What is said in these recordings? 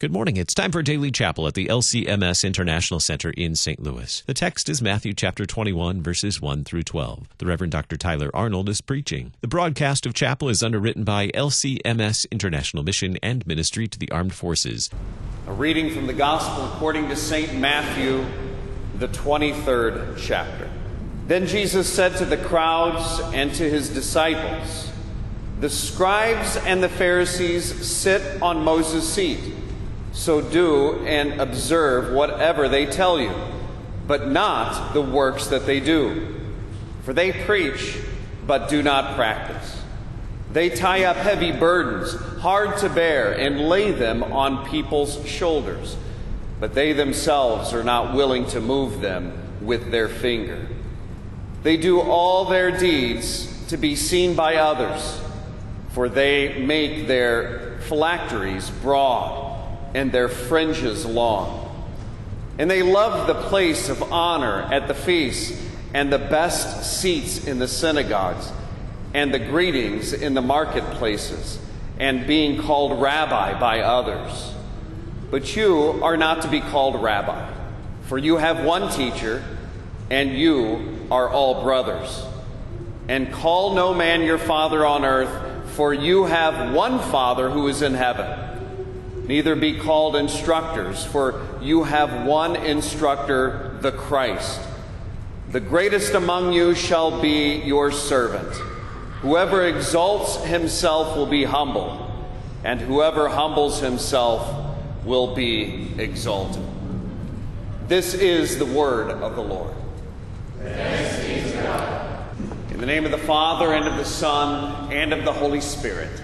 Good morning. It's time for Daily Chapel at the LCMS International Center in St. Louis. The text is Matthew chapter 21, verses 1 through 12. The Reverend Dr. Tyler Arnold is preaching. The broadcast of chapel is underwritten by LCMS International Mission and Ministry to the Armed Forces. A reading from the Gospel according to St. Matthew, the 23rd chapter. Then Jesus said to the crowds and to his disciples, The scribes and the Pharisees sit on Moses' seat. So do and observe whatever they tell you, but not the works that they do. For they preach, but do not practice. They tie up heavy burdens, hard to bear, and lay them on people's shoulders, but they themselves are not willing to move them with their finger. They do all their deeds to be seen by others, for they make their phylacteries broad and their fringes long. And they loved the place of honor at the feast and the best seats in the synagogues and the greetings in the marketplaces and being called rabbi by others. But you are not to be called rabbi, for you have one teacher, and you are all brothers. And call no man your father on earth, for you have one Father who is in heaven. Neither be called instructors, for you have one instructor, the Christ. The greatest among you shall be your servant. Whoever exalts himself will be humble, and whoever humbles himself will be exalted. This is the word of the Lord. In the name of the Father, and of the Son, and of the Holy Spirit.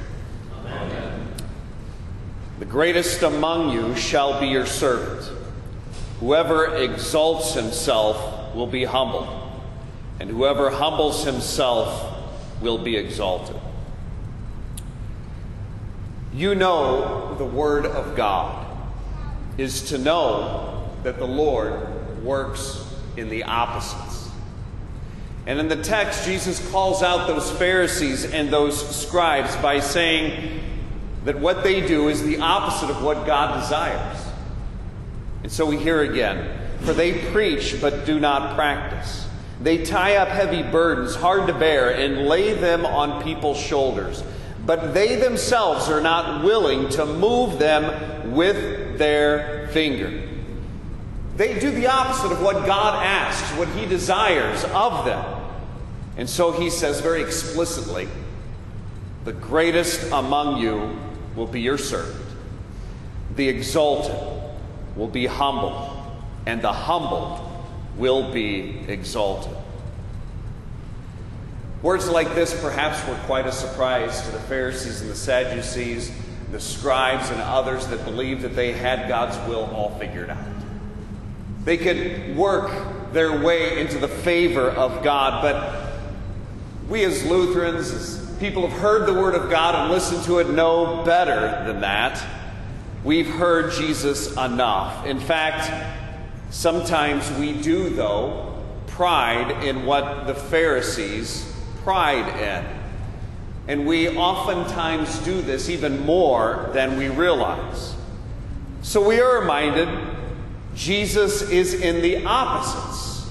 The greatest among you shall be your servant. Whoever exalts himself will be humbled, and whoever humbles himself will be exalted. You know the Word of God is to know that the Lord works in the opposites. And in the text, Jesus calls out those Pharisees and those scribes by saying, that what they do is the opposite of what God desires. And so we hear again, for they preach but do not practice. They tie up heavy burdens, hard to bear, and lay them on people's shoulders. But they themselves are not willing to move them with their finger. They do the opposite of what God asks, what He desires of them. And so He says very explicitly, The greatest among you will be your servant. The exalted will be humbled, and the humbled will be exalted. Words like this perhaps were quite a surprise to the Pharisees and the Sadducees, the scribes and others that believed that they had God's will all figured out. They could work their way into the favor of God, but we as Lutherans, as people have heard the Word of God and listened to it know better than that. We've heard Jesus enough. In fact, sometimes we do, though, pride in what the Pharisees pride in. And we oftentimes do this even more than we realize. So we are reminded Jesus is in the opposites.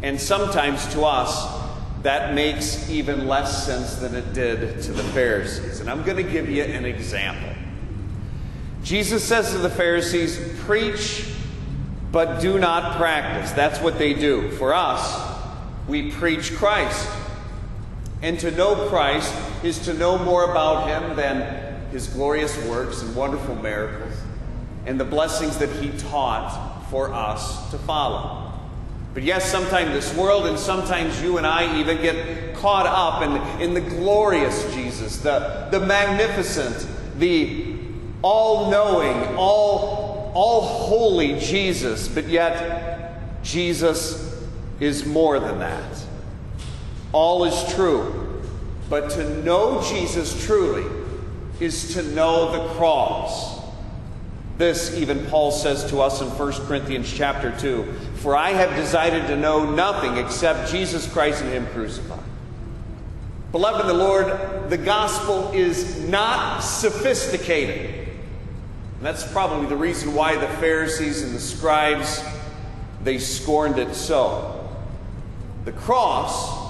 And sometimes to us, that makes even less sense than it did to the Pharisees. And I'm going to give you an example. Jesus says to the Pharisees, Preach, but do not practice. That's what they do. For us, we preach Christ. And to know Christ is to know more about Him than His glorious works and wonderful miracles and the blessings that He taught for us to follow. But yes, sometimes this world and sometimes you and I even get caught up in, in the glorious Jesus, the, the magnificent, the all knowing, all, all holy Jesus. But yet, Jesus is more than that. All is true. But to know Jesus truly is to know the cross this even Paul says to us in 1 Corinthians chapter 2 For I have decided to know nothing except Jesus Christ and Him crucified. Beloved in the Lord, the gospel is not sophisticated. And that's probably the reason why the Pharisees and the scribes they scorned it so. The cross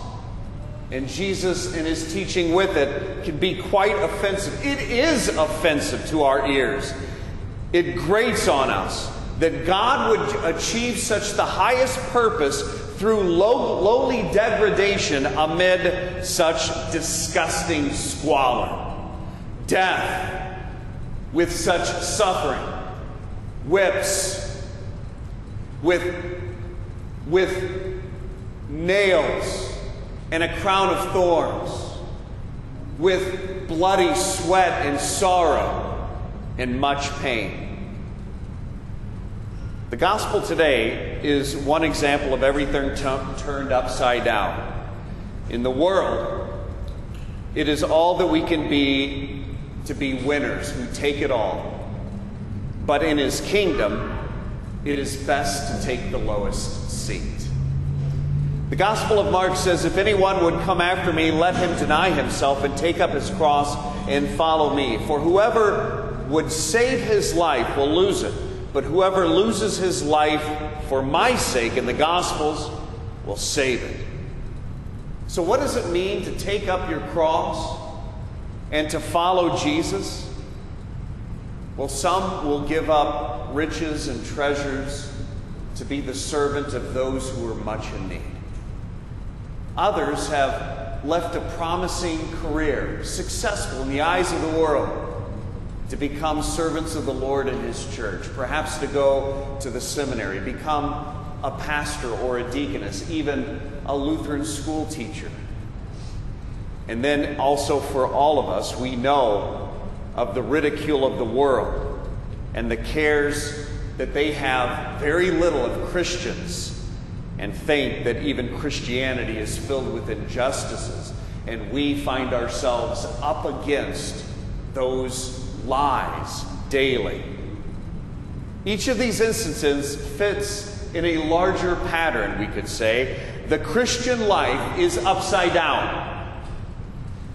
and Jesus and his teaching with it can be quite offensive. It is offensive to our ears. It grates on us that God would achieve such the highest purpose through low, lowly degradation amid such disgusting squalor, death with such suffering, whips, with, with nails and a crown of thorns, with bloody sweat and sorrow and much pain. The gospel today is one example of everything t- turned upside down. In the world, it is all that we can be to be winners who take it all. But in his kingdom, it is best to take the lowest seat. The Gospel of Mark says, If anyone would come after me, let him deny himself and take up his cross and follow me. For whoever would save his life will lose it, but whoever loses his life for my sake in the Gospels will save it. So, what does it mean to take up your cross and to follow Jesus? Well, some will give up riches and treasures to be the servant of those who are much in need. Others have left a promising career, successful in the eyes of the world, to become servants of the Lord and His church, perhaps to go to the seminary, become a pastor or a deaconess, even a Lutheran school teacher. And then also for all of us, we know of the ridicule of the world and the cares that they have very little of Christians and think that even Christianity is filled with injustices, and we find ourselves up against those lies daily. Each of these instances fits in a larger pattern, we could say. The Christian life is upside down.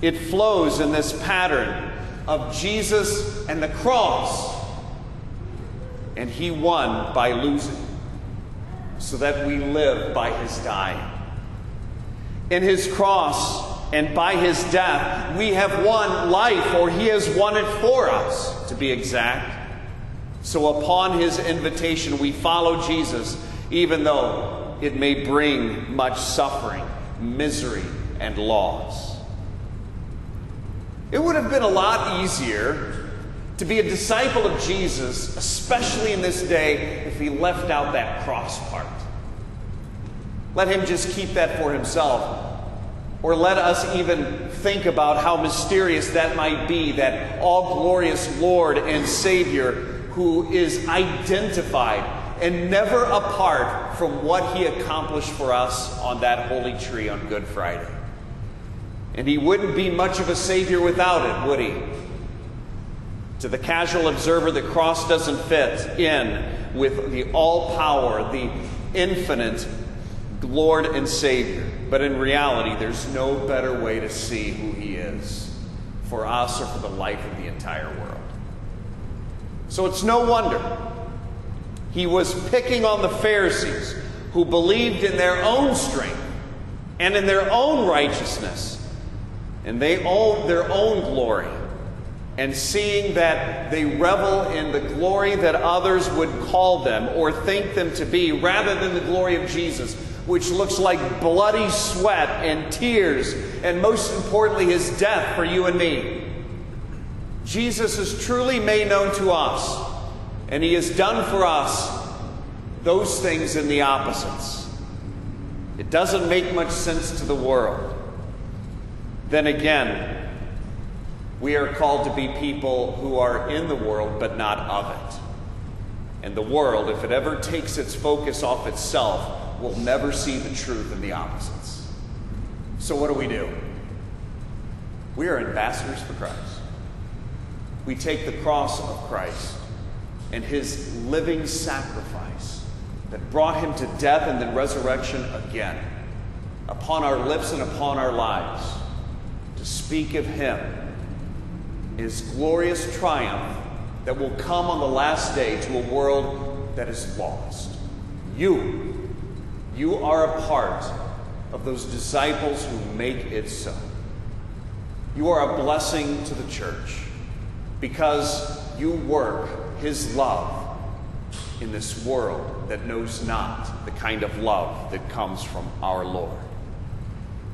It flows in this pattern of Jesus and the cross, and he won by losing so that we live by his dying. In his cross and by his death, we have won life, or he has won it for us, to be exact. So upon his invitation, we follow Jesus, even though it may bring much suffering, misery, and loss. It would have been a lot easier to be a disciple of Jesus, especially in this day, if he left out that cross part. Let him just keep that for himself. Or let us even think about how mysterious that might be that all glorious Lord and Savior who is identified and never apart from what he accomplished for us on that holy tree on Good Friday. And he wouldn't be much of a Savior without it, would he? To the casual observer, the cross doesn't fit in with the all power, the infinite Lord and Savior. But in reality, there's no better way to see who He is for us or for the life of the entire world. So it's no wonder He was picking on the Pharisees who believed in their own strength and in their own righteousness and they own their own glory and seeing that they revel in the glory that others would call them or think them to be rather than the glory of Jesus, which looks like bloody sweat and tears, and most importantly, his death for you and me. Jesus is truly made known to us, and he has done for us those things in the opposites. It doesn't make much sense to the world. Then again, we are called to be people who are in the world but not of it. And the world, if it ever takes its focus off itself, will never see the truth in the opposites. So, what do we do? We are ambassadors for Christ. We take the cross of Christ and his living sacrifice that brought him to death and then resurrection again upon our lips and upon our lives to speak of him his glorious triumph that will come on the last day to a world that is lost. You, you are a part of those disciples who make it so. You are a blessing to the church because you work His love in this world that knows not the kind of love that comes from our Lord.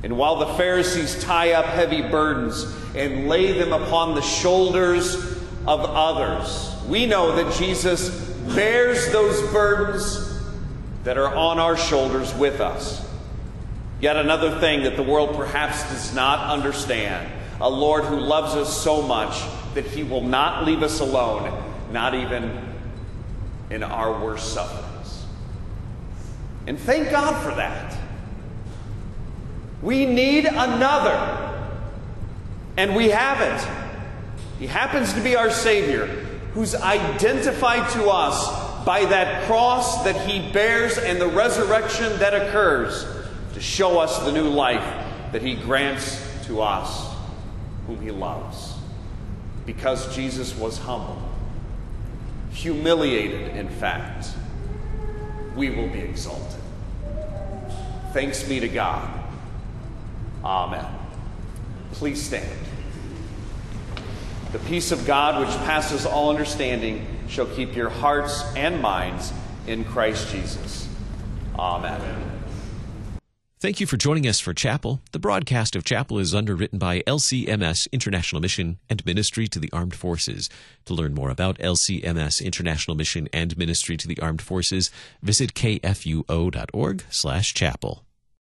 And while the Pharisees tie up heavy burdens and lay them upon the shoulders of others, we know that Jesus bears those burdens that are on our shoulders with us. Yet another thing that the world perhaps does not understand a Lord who loves us so much that he will not leave us alone, not even in our worst sufferings. And thank God for that. We need another, and we have it. He happens to be our Savior, who's identified to us by that cross that He bears and the resurrection that occurs to show us the new life that He grants to us whom he loves. Because Jesus was humble, humiliated, in fact, we will be exalted. Thanks be to God. Amen. Please stand. The peace of God, which passes all understanding, shall keep your hearts and minds in Christ Jesus. Amen. Thank you for joining us for Chapel. The broadcast of Chapel is underwritten by LCMS International Mission and Ministry to the Armed Forces. To learn more about LCMS International Mission and Ministry to the Armed Forces, visit kfuo.org/chapel.